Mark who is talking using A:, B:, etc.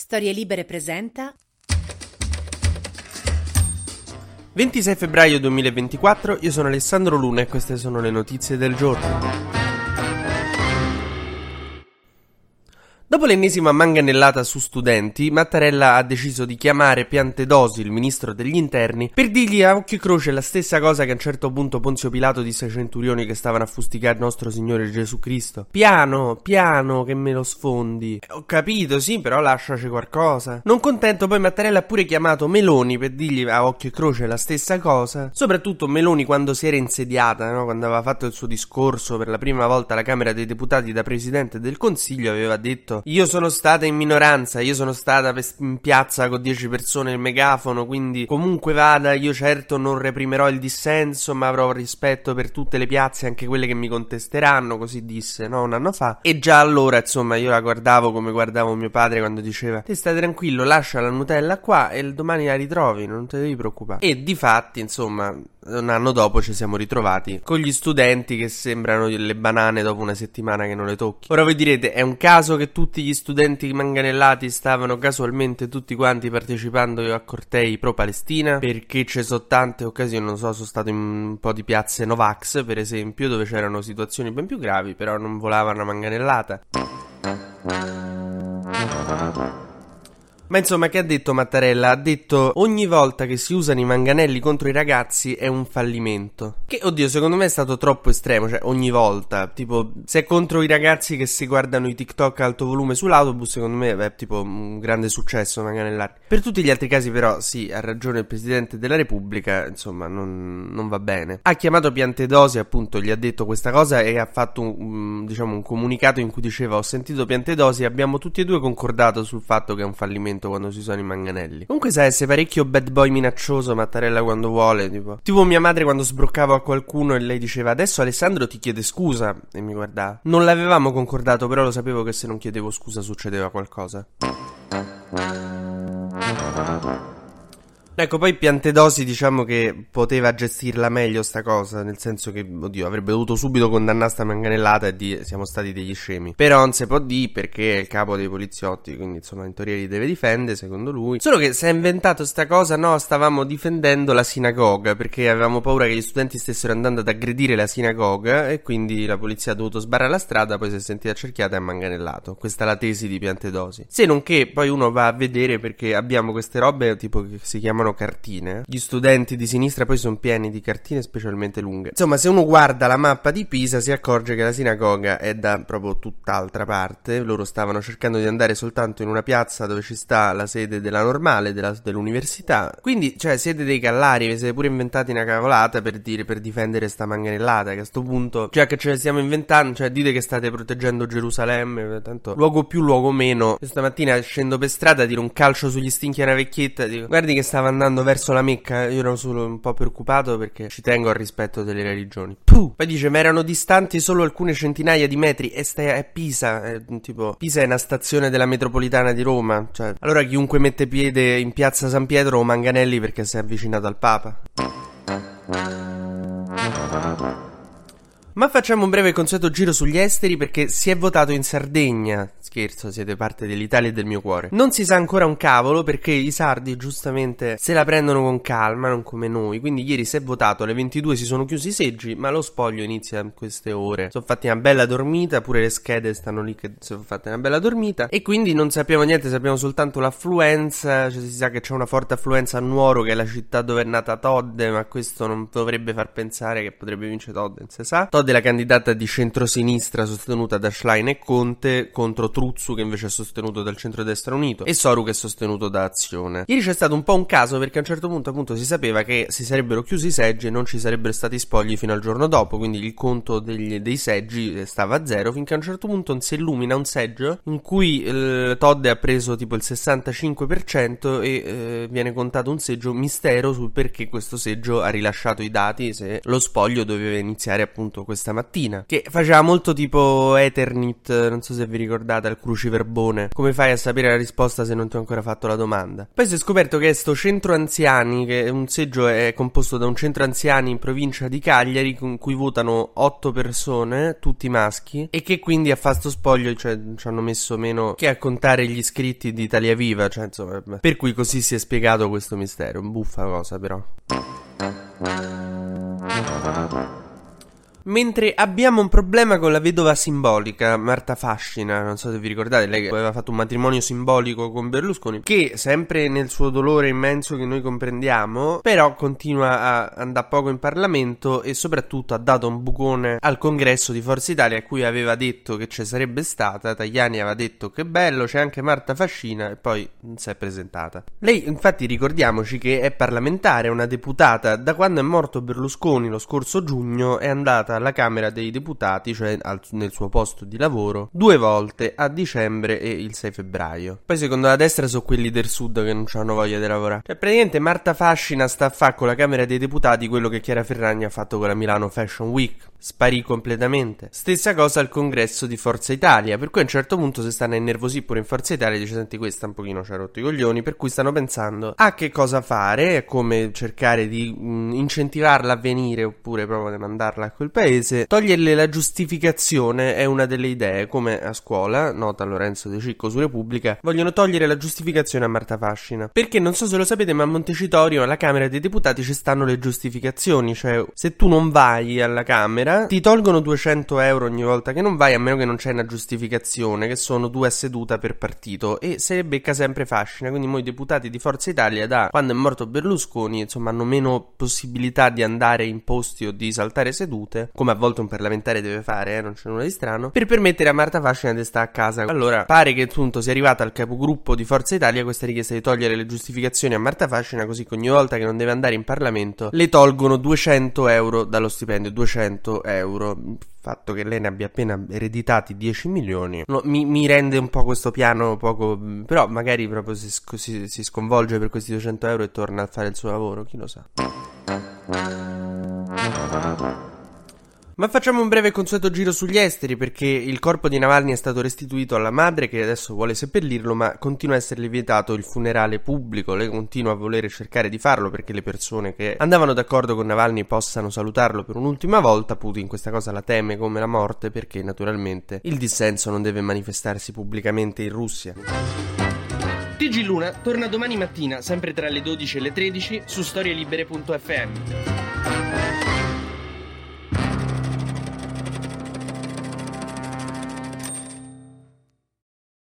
A: Storie Libere presenta
B: 26 febbraio 2024, io sono Alessandro Luna e queste sono le notizie del giorno. Dopo l'ennesima manganellata su studenti, Mattarella ha deciso di chiamare Piantedosi, il ministro degli interni, per dirgli a occhio e croce la stessa cosa che a un certo punto Ponzio Pilato disse ai centurioni che stavano a fustigare nostro Signore Gesù Cristo. Piano, piano, che me lo sfondi. Eh, ho capito, sì, però lasciaci qualcosa. Non contento, poi Mattarella ha pure chiamato Meloni per dirgli a occhio e croce la stessa cosa. Soprattutto Meloni quando si era insediata, no? quando aveva fatto il suo discorso per la prima volta alla Camera dei Deputati da Presidente del Consiglio, aveva detto io sono stata in minoranza, io sono stata in piazza con 10 persone il megafono, quindi comunque vada, io certo non reprimerò il dissenso, ma avrò rispetto per tutte le piazze, anche quelle che mi contesteranno, così disse, no, un anno fa. E già allora, insomma, io la guardavo come guardavo mio padre quando diceva, te stai tranquillo, lascia la Nutella qua e domani la ritrovi, non te devi preoccupare. E di fatti, insomma, un anno dopo ci siamo ritrovati con gli studenti che sembrano delle banane dopo una settimana che non le tocchi. Ora voi direte, è un caso che tutti gli studenti manganellati stavano casualmente tutti quanti partecipando a cortei pro-Palestina? Perché ci sono tante occasioni, non so, sono stato in un po' di piazze Novax, per esempio, dove c'erano situazioni ben più gravi, però non volavano a manganellata. Ma insomma, che ha detto Mattarella? Ha detto ogni volta che si usano i manganelli contro i ragazzi è un fallimento. Che, oddio, secondo me è stato troppo estremo, cioè ogni volta. Tipo, se è contro i ragazzi che si guardano i TikTok a alto volume sull'autobus, secondo me è tipo un grande successo manganellare. Per tutti gli altri casi però, sì, ha ragione il Presidente della Repubblica, insomma, non, non va bene. Ha chiamato Piantedosi, appunto, gli ha detto questa cosa e ha fatto un, diciamo, un comunicato in cui diceva ho sentito Piantedosi abbiamo tutti e due concordato sul fatto che è un fallimento quando si usano i manganelli. Comunque sa essere parecchio bad boy minaccioso Mattarella quando vuole, tipo. Tipo mia madre quando sbroccavo a qualcuno e lei diceva adesso Alessandro ti chiede scusa e mi guardava. Non l'avevamo concordato, però lo sapevo che se non chiedevo scusa succedeva qualcosa. Ecco, poi Piantedosi diciamo che poteva gestirla meglio sta cosa, nel senso che, oddio, avrebbe dovuto subito condannare sta manganellata e dire siamo stati degli scemi. Però non si può dire perché è il capo dei poliziotti, quindi insomma in teoria li deve difendere, secondo lui. Solo che si è inventato sta cosa, no, stavamo difendendo la sinagoga, perché avevamo paura che gli studenti stessero andando ad aggredire la sinagoga e quindi la polizia ha dovuto sbarrare la strada, poi si è sentita cerchiata e ha manganellato. Questa è la tesi di Piantedosi. Se non che poi uno va a vedere perché abbiamo queste robe tipo che si chiamano chiamano cartine. Gli studenti di sinistra poi sono pieni di cartine specialmente lunghe. Insomma, se uno guarda la mappa di Pisa si accorge che la sinagoga è da proprio tutt'altra parte. Loro stavano cercando di andare soltanto in una piazza dove ci sta la sede della normale, della, dell'università. Quindi, cioè, siete dei callari, vi siete pure inventati una cavolata per dire, per difendere sta manganellata, che a sto punto, cioè che ce ne stiamo inventando, cioè dite che state proteggendo Gerusalemme, tanto luogo più, luogo meno. Stamattina scendo per strada, tiro un calcio sugli stinchi a una vecchietta, dico, guardi che stava andando verso la Mecca, io ero solo un po' preoccupato perché ci tengo al rispetto delle religioni. Puh! Poi dice, ma erano distanti solo alcune centinaia di metri e stai a Pisa, è, tipo, Pisa è una stazione della metropolitana di Roma, cioè, allora chiunque mette piede in piazza San Pietro o Manganelli perché si è avvicinato al Papa. Ma facciamo un breve consueto giro sugli esteri perché si è votato in Sardegna. Scherzo, siete parte dell'Italia e del mio cuore. Non si sa ancora un cavolo perché i sardi giustamente se la prendono con calma, non come noi. Quindi ieri si è votato, alle 22 si sono chiusi i seggi, ma lo spoglio inizia in queste ore. Sono fatti una bella dormita, pure le schede stanno lì che sono fatte una bella dormita. E quindi non sappiamo niente, sappiamo soltanto l'affluenza. Cioè si sa che c'è una forte affluenza a Nuoro, che è la città dove è nata Todd, ma questo non dovrebbe far pensare che potrebbe vincere Todd, si sa. Todd della candidata di centrosinistra sostenuta da Schlein e Conte contro Truzzu che invece è sostenuto dal centrodestra unito e Soru che è sostenuto da Azione. Ieri c'è stato un po' un caso perché a un certo punto appunto si sapeva che si sarebbero chiusi i seggi e non ci sarebbero stati spogli fino al giorno dopo, quindi il conto degli, dei seggi stava a zero finché a un certo punto si illumina un seggio in cui eh, Todd ha preso tipo il 65% e eh, viene contato un seggio mistero sul perché questo seggio ha rilasciato i dati se lo spoglio doveva iniziare appunto questa mattina. Che faceva molto tipo Eternit, non so se vi ricordate, al cruciverbone. Come fai a sapere la risposta se non ti ho ancora fatto la domanda? Poi si è scoperto che sto centro anziani, che è un seggio è composto da un centro anziani in provincia di Cagliari con cui votano 8 persone, tutti maschi, e che quindi a fatto spoglio cioè, ci hanno messo meno che a contare gli iscritti di Italia Viva, cioè insomma, per cui così si è spiegato questo mistero, buffa cosa però. Mentre abbiamo un problema con la vedova simbolica, Marta Fascina, non so se vi ricordate, lei che aveva fatto un matrimonio simbolico con Berlusconi, che sempre nel suo dolore immenso che noi comprendiamo, però continua a andare poco in Parlamento e soprattutto ha dato un bucone al congresso di Forza Italia a cui aveva detto che ci sarebbe stata, Tagliani aveva detto che bello, c'è anche Marta Fascina e poi non si è presentata. Lei infatti ricordiamoci che è parlamentare, una deputata, da quando è morto Berlusconi lo scorso giugno è andata alla Camera dei Deputati, cioè al, nel suo posto di lavoro, due volte a dicembre e il 6 febbraio. Poi secondo la destra sono quelli del sud che non hanno voglia di lavorare. Cioè praticamente Marta Fascina sta a fare con la Camera dei Deputati quello che Chiara Ferragni ha fatto con la Milano Fashion Week. Sparì completamente. Stessa cosa al congresso di Forza Italia, per cui a un certo punto si stanno a innervosire pure in Forza Italia dice senti questa un pochino ci ha rotto i coglioni, per cui stanno pensando a che cosa fare, come cercare di mh, incentivarla a venire oppure proprio di mandarla a quel paese paese, toglierle la giustificazione è una delle idee, come a scuola, nota Lorenzo De Cicco su Repubblica, vogliono togliere la giustificazione a Marta Fascina. Perché non so se lo sapete, ma a Montecitorio, alla Camera dei Deputati, ci stanno le giustificazioni, cioè se tu non vai alla Camera, ti tolgono 200 euro ogni volta che non vai, a meno che non c'è una giustificazione, che sono due a seduta per partito, e se becca sempre Fascina, quindi mo i deputati di Forza Italia, da quando è morto Berlusconi, insomma, hanno meno possibilità di andare in posti o di saltare sedute, come a volte un parlamentare deve fare, eh, non c'è nulla di strano, per permettere a Marta Fascina di stare a casa. Allora, pare che appunto sia arrivata al capogruppo di Forza Italia questa richiesta di togliere le giustificazioni a Marta Fascina, così che ogni volta che non deve andare in Parlamento le tolgono 200 euro dallo stipendio, 200 euro fatto che lei ne abbia appena ereditati 10 milioni no, mi, mi, rende un po' questo piano poco però magari proprio si, si, si sconvolge per questi 200 euro e torna a fare il suo lavoro chi lo sa ma facciamo un breve consueto giro sugli esteri perché il corpo di Navalny è stato restituito alla madre che adesso vuole seppellirlo ma continua a esserle vietato il funerale pubblico, lei continua a volere cercare di farlo perché le persone che andavano d'accordo con Navalny possano salutarlo per un'ultima volta, Putin questa cosa la teme come la morte perché naturalmente il dissenso non deve manifestarsi pubblicamente in Russia. TG Luna torna domani mattina, sempre tra le 12 e le 13, su storielibere.fm.